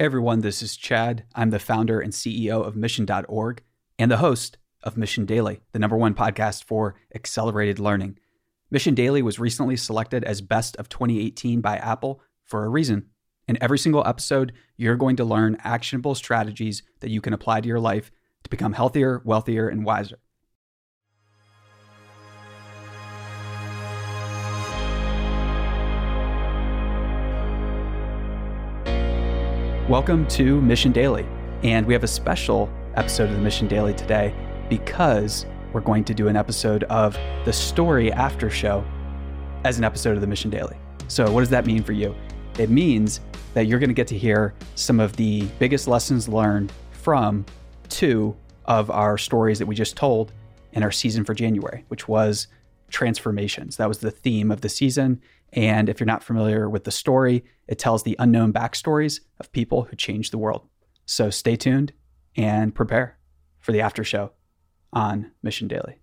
Hey everyone, this is Chad. I'm the founder and CEO of Mission.org and the host of Mission Daily, the number one podcast for accelerated learning. Mission Daily was recently selected as Best of 2018 by Apple for a reason. In every single episode, you're going to learn actionable strategies that you can apply to your life to become healthier, wealthier, and wiser. Welcome to Mission Daily. And we have a special episode of the Mission Daily today because we're going to do an episode of the story after show as an episode of the Mission Daily. So, what does that mean for you? It means that you're going to get to hear some of the biggest lessons learned from two of our stories that we just told in our season for January, which was transformations. That was the theme of the season. And if you're not familiar with the story, it tells the unknown backstories of people who changed the world. So stay tuned and prepare for the after show on Mission Daily.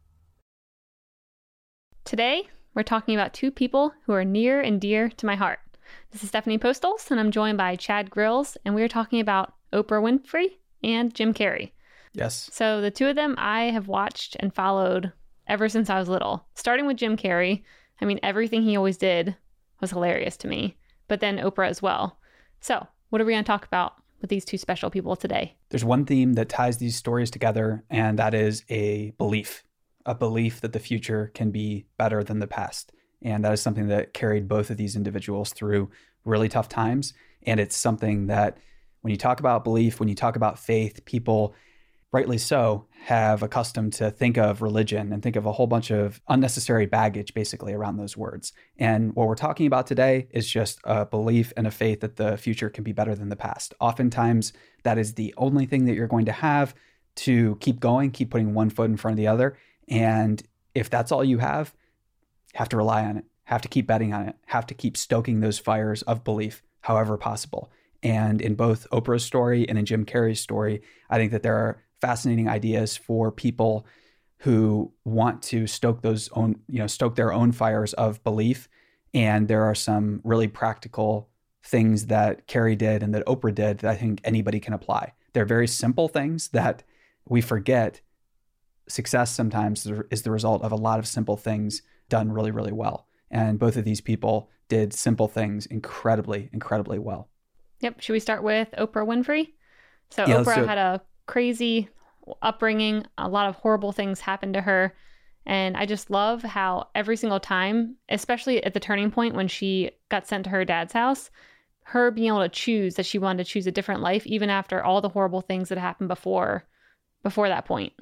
Today, we're talking about two people who are near and dear to my heart. This is Stephanie Postles, and I'm joined by Chad Grills, and we're talking about Oprah Winfrey and Jim Carrey. Yes. So, the two of them I have watched and followed ever since I was little, starting with Jim Carrey. I mean, everything he always did was hilarious to me, but then Oprah as well. So, what are we going to talk about with these two special people today? There's one theme that ties these stories together, and that is a belief a belief that the future can be better than the past. And that is something that carried both of these individuals through really tough times. And it's something that when you talk about belief, when you talk about faith, people rightly so, have accustomed to think of religion and think of a whole bunch of unnecessary baggage basically around those words. And what we're talking about today is just a belief and a faith that the future can be better than the past. Oftentimes, that is the only thing that you're going to have to keep going, keep putting one foot in front of the other. And if that's all you have, have to rely on it, have to keep betting on it, have to keep stoking those fires of belief however possible. And in both Oprah's story and in Jim Carrey's story, I think that there are fascinating ideas for people who want to stoke those own, you know, stoke their own fires of belief. And there are some really practical things that Carrey did and that Oprah did that I think anybody can apply. They're very simple things that we forget. Success sometimes is the result of a lot of simple things done really, really well. And both of these people did simple things incredibly, incredibly well. Yep. Should we start with Oprah Winfrey? So yeah, Oprah had a crazy upbringing. A lot of horrible things happened to her. And I just love how every single time, especially at the turning point when she got sent to her dad's house, her being able to choose that she wanted to choose a different life, even after all the horrible things that happened before before that point.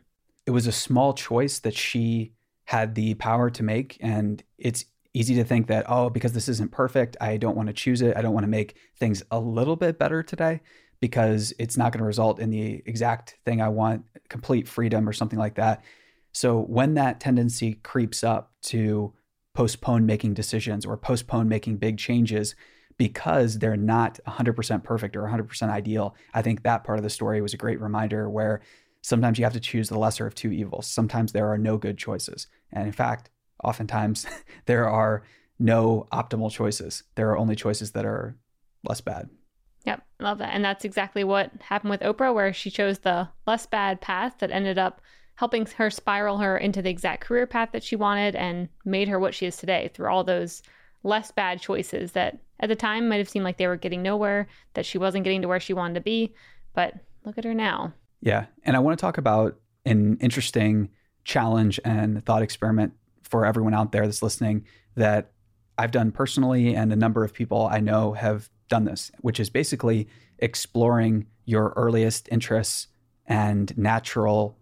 It was a small choice that she had the power to make. And it's easy to think that, oh, because this isn't perfect, I don't want to choose it. I don't want to make things a little bit better today because it's not going to result in the exact thing I want, complete freedom or something like that. So when that tendency creeps up to postpone making decisions or postpone making big changes because they're not 100% perfect or 100% ideal, I think that part of the story was a great reminder where sometimes you have to choose the lesser of two evils. Sometimes there are no good choices. And in fact, oftentimes there are no optimal choices. There are only choices that are less bad. Yep, love that. And that's exactly what happened with Oprah, where she chose the less bad path that ended up helping her spiral her into the exact career path that she wanted and made her what she is today through all those less bad choices that at the time might have seemed like they were getting nowhere, that she wasn't getting to where she wanted to be. But look at her now. Yeah. And I want to talk about an interesting challenge and thought experiment for everyone out there that's listening that I've done personally and a number of people I know have done this, which is basically exploring your earliest interests and natural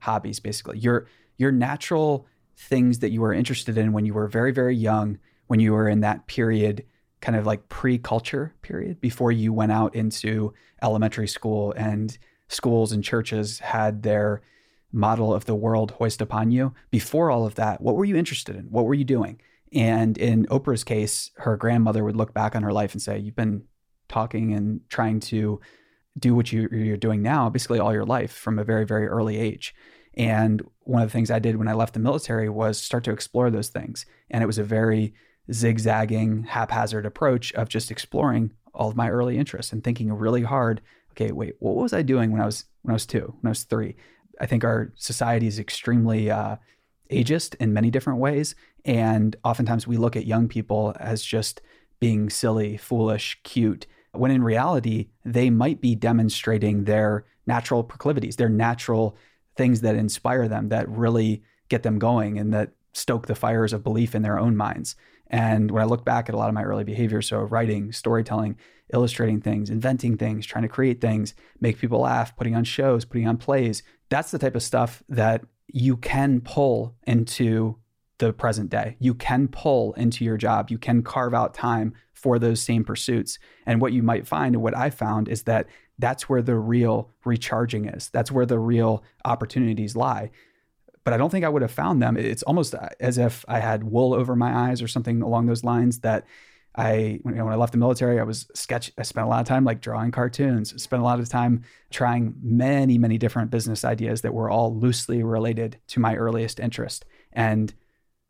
hobbies basically. Your your natural things that you were interested in when you were very very young, when you were in that period kind of like pre-culture period before you went out into elementary school and schools and churches had their model of the world hoist upon you. Before all of that, what were you interested in? What were you doing? And in Oprah's case, her grandmother would look back on her life and say, You've been talking and trying to do what you, are doing now basically all your life from a very, very early age. And one of the things I did when I left the military was start to explore those things. And it was a very zigzagging, haphazard approach of just exploring all of my early interests and thinking really hard. Okay, wait, what was I doing when I was when I was two, when I was three? I think our society is extremely uh, ageist in many different ways, and oftentimes we look at young people as just being silly, foolish, cute, when in reality they might be demonstrating their natural proclivities, their natural things that inspire them, that really get them going, and that stoke the fires of belief in their own minds. And when I look back at a lot of my early behaviors, so writing, storytelling, illustrating things, inventing things, trying to create things, make people laugh, putting on shows, putting on plays, that's the type of stuff that you can pull into the present day. You can pull into your job. You can carve out time for those same pursuits. And what you might find, and what I found, is that that's where the real recharging is. That's where the real opportunities lie but I don't think I would have found them. It's almost uh, as if I had wool over my eyes or something along those lines that I, you know, when I left the military, I was sketch. I spent a lot of time like drawing cartoons. Spent a lot of time trying many, many different business ideas that were all loosely related to my earliest interest. And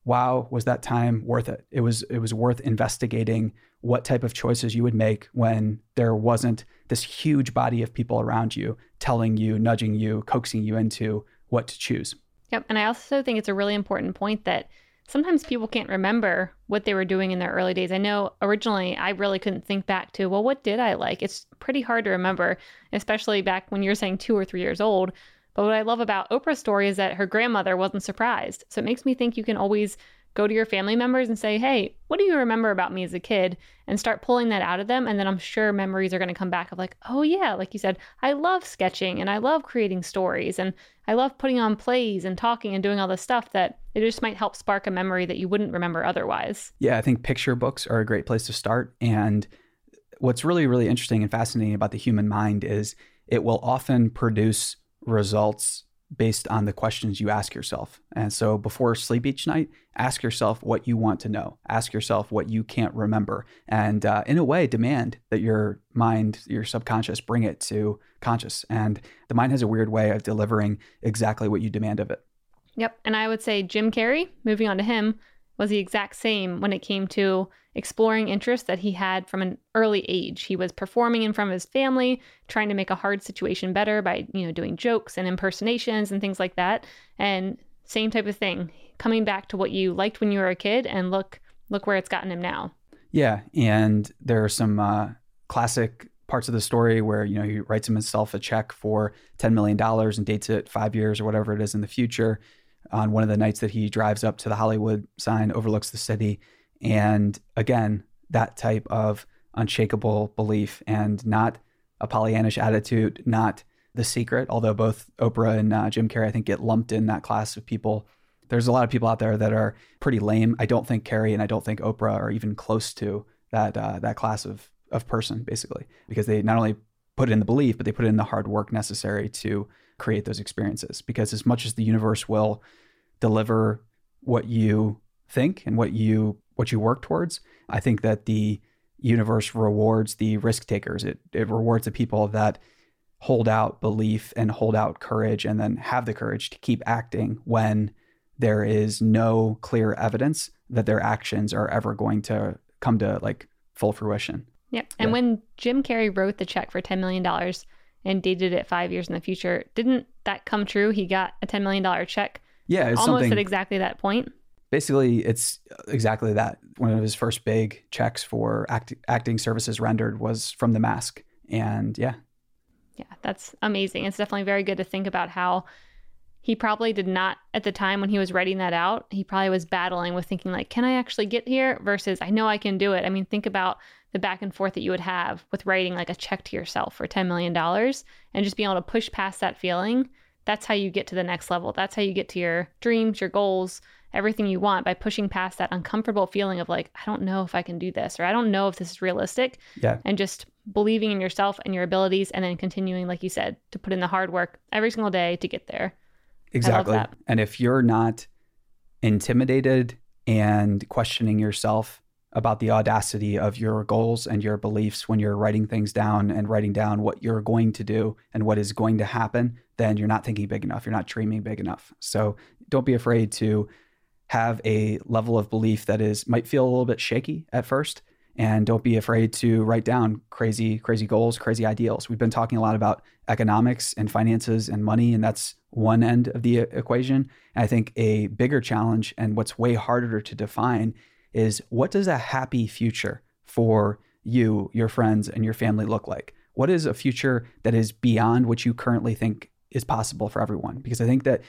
wow, was that time worth it? It was. It was worth investigating what type of choices you would make when there wasn't this huge body of people around you telling you, nudging you, coaxing you into what to choose. Yep. And I also think it's a really important point that sometimes people can't remember what they were doing in their early days. I know originally I really couldn't think back to, well, what did I like? It's pretty hard to remember, especially back when you're saying two or three years old. But what I love about Oprah's story is that her grandmother wasn't surprised. So it makes me think you can always go to your family members and say, hey, what do you remember about me as a kid? And start pulling that out of them. And then I'm sure memories are going to come back of like, oh, yeah, like you said, I love sketching and I love creating stories and I love putting on plays and talking and doing all this stuff that it just might help spark a memory that you wouldn't remember otherwise. Yeah, I think picture books are a great place to start. And what's really, really interesting and fascinating about the human mind is it will often produce results based on the questions you ask yourself. And so before sleep each night, ask yourself what you want to know. Ask yourself what you can't remember. And uh, in a way, demand that your mind, your subconscious, bring it to conscious. And the mind has a weird way of delivering exactly what you demand of it. Yep. And I would say Jim Carrey, moving on to him, was the exact same when it came to exploring interests that he had from an early age. He was performing in front of his family, trying to make a hard situation better by, you know, doing jokes and impersonations and things like that. And same type of thing, coming back to what you liked when you were a kid and look look where it's gotten him now. Yeah, and there are some uh, classic parts of the story where you know he writes himself a check for ten million dollars and dates it five years or whatever it is in the future on one of the nights that he drives up to the Hollywood sign, overlooks the city. And again, that type of unshakable belief and not a Pollyannish attitude, not the secret, although both Oprah and uh, Jim Carrey, I think, get lumped in that class of people. There's a lot of people out there that are pretty lame. I don't think Carrey and I don't think Oprah are even close to that uh, that class of of person, basically, because they not only put in the belief, but they put in the hard work necessary to create those experiences. Because as much as the universe will deliver what you think and what you what you work towards, I think that the universe rewards the risk takers. It it rewards the people that hold out belief and hold out courage and then have the courage to keep acting when there is no clear evidence that their actions are ever going to come to like full fruition. Yep. And yeah. when Jim Carrey wrote the check for $10 million and dated it five years in the future, didn't that come true? He got a $10 million check. Yeah. almost at exactly that point. Basically, it's exactly that. One of his first big checks for act- acting services rendered was from The Mask. And yeah. Yeah, that's amazing. It's definitely very good to think about how he probably did not at the time when he was writing that out he probably was battling with thinking like can i actually get here? Versus i know i can do it. I mean think about the back and forth that you would have with writing like a check to yourself for $10 million and just being able to push past that feeling. That's how you get to the next level. That's how you get to your dreams your goals everything you want by pushing past that uncomfortable feeling of like i don't know if i can do this or i don't know if this is realistic yeah. and just believing in yourself and your abilities and then continuing like you said to put in the hard work every single day to get there Exactly. And if you're not intimidated and questioning yourself about the audacity of your goals and your beliefs when you're writing things down and writing down what you're going to do and what is going to happen, then you're not thinking big enough. You're not dreaming big enough. So don't be afraid to have a level of belief that is might feel a little bit shaky at first and don't be afraid to write down crazy, crazy goals, crazy ideals. We've been talking a lot about economics and finances and money, and that's one end of the equation. And I think a bigger challenge and what's way harder to define is what does a happy future for you, your friends, and your family look like? What is a future that is beyond what you currently think is possible for everyone? Because I think that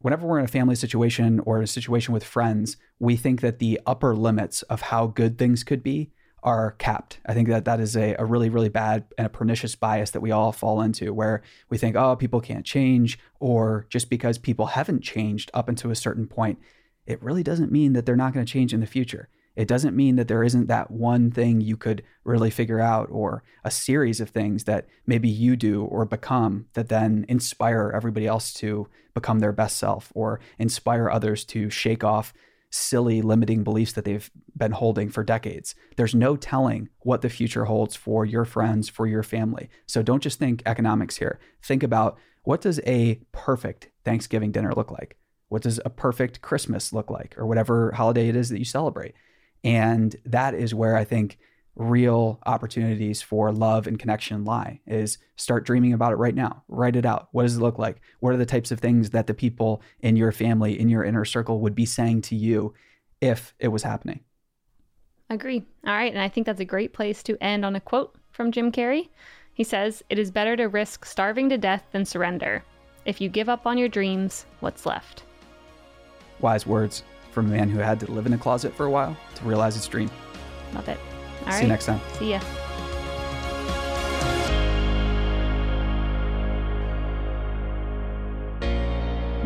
whenever we're in a family situation or a situation with friends, we think that the upper limits of how good things could be are capped. I think that that is a, a really, really bad and a pernicious bias that we all fall into where we think, oh, people can't change, or just because people haven't changed up until a certain point, it really doesn't mean that they're not going to change in the future. It doesn't mean that there isn't that one thing you could really figure out or a series of things that maybe you do or become that then inspire everybody else to become their best self or inspire others to shake off silly limiting beliefs that they've been holding for decades. There's no telling what the future holds for your friends, for your family. So don't just think economics here. Think about what does a perfect Thanksgiving dinner look like? What does a perfect Christmas look like or whatever holiday it is that you celebrate? And that is where I think real opportunities for love and connection lie is start dreaming about it right now. Write it out. What does it look like? What are the types of things that the people in your family in your inner circle would be saying to you if it was happening? Agree. All right. And i think that's a great place to end on a quote from jim carrey. He says it is better to risk starving to death than surrender. If you give up on your dreams what's left? Wise words from a man who had to live in a closet for a while to realize his dream. Love it all See right. you next time. See ya.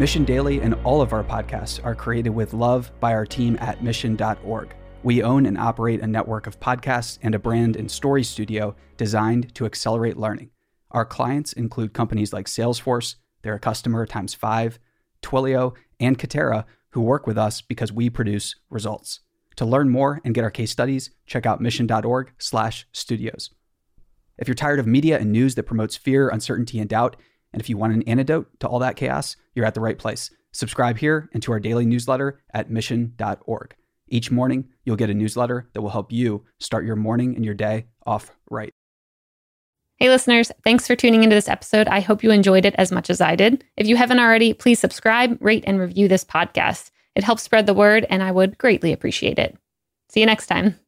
Mission Daily and all of our podcasts are created with love by our team at mission.org. We own and operate a network of podcasts and a brand and story studio designed to accelerate learning. Our clients include companies like Salesforce, they're a customer times five, Twilio, and Katerra, who work with us because we produce results. To learn more and get our case studies, check out mission.org/studios. If you're tired of media and news that promotes fear, uncertainty, and doubt, and if you want an antidote to all that chaos, you're at the right place. Subscribe here and to our daily newsletter at mission.org. Each morning, you'll get a newsletter that will help you start your morning and your day off right. Hey, listeners, thanks for tuning into this episode. I hope you enjoyed it as much as I did. If you haven't already, please subscribe, rate, and review this podcast. It helps spread the word, and I would greatly appreciate it. See you next time.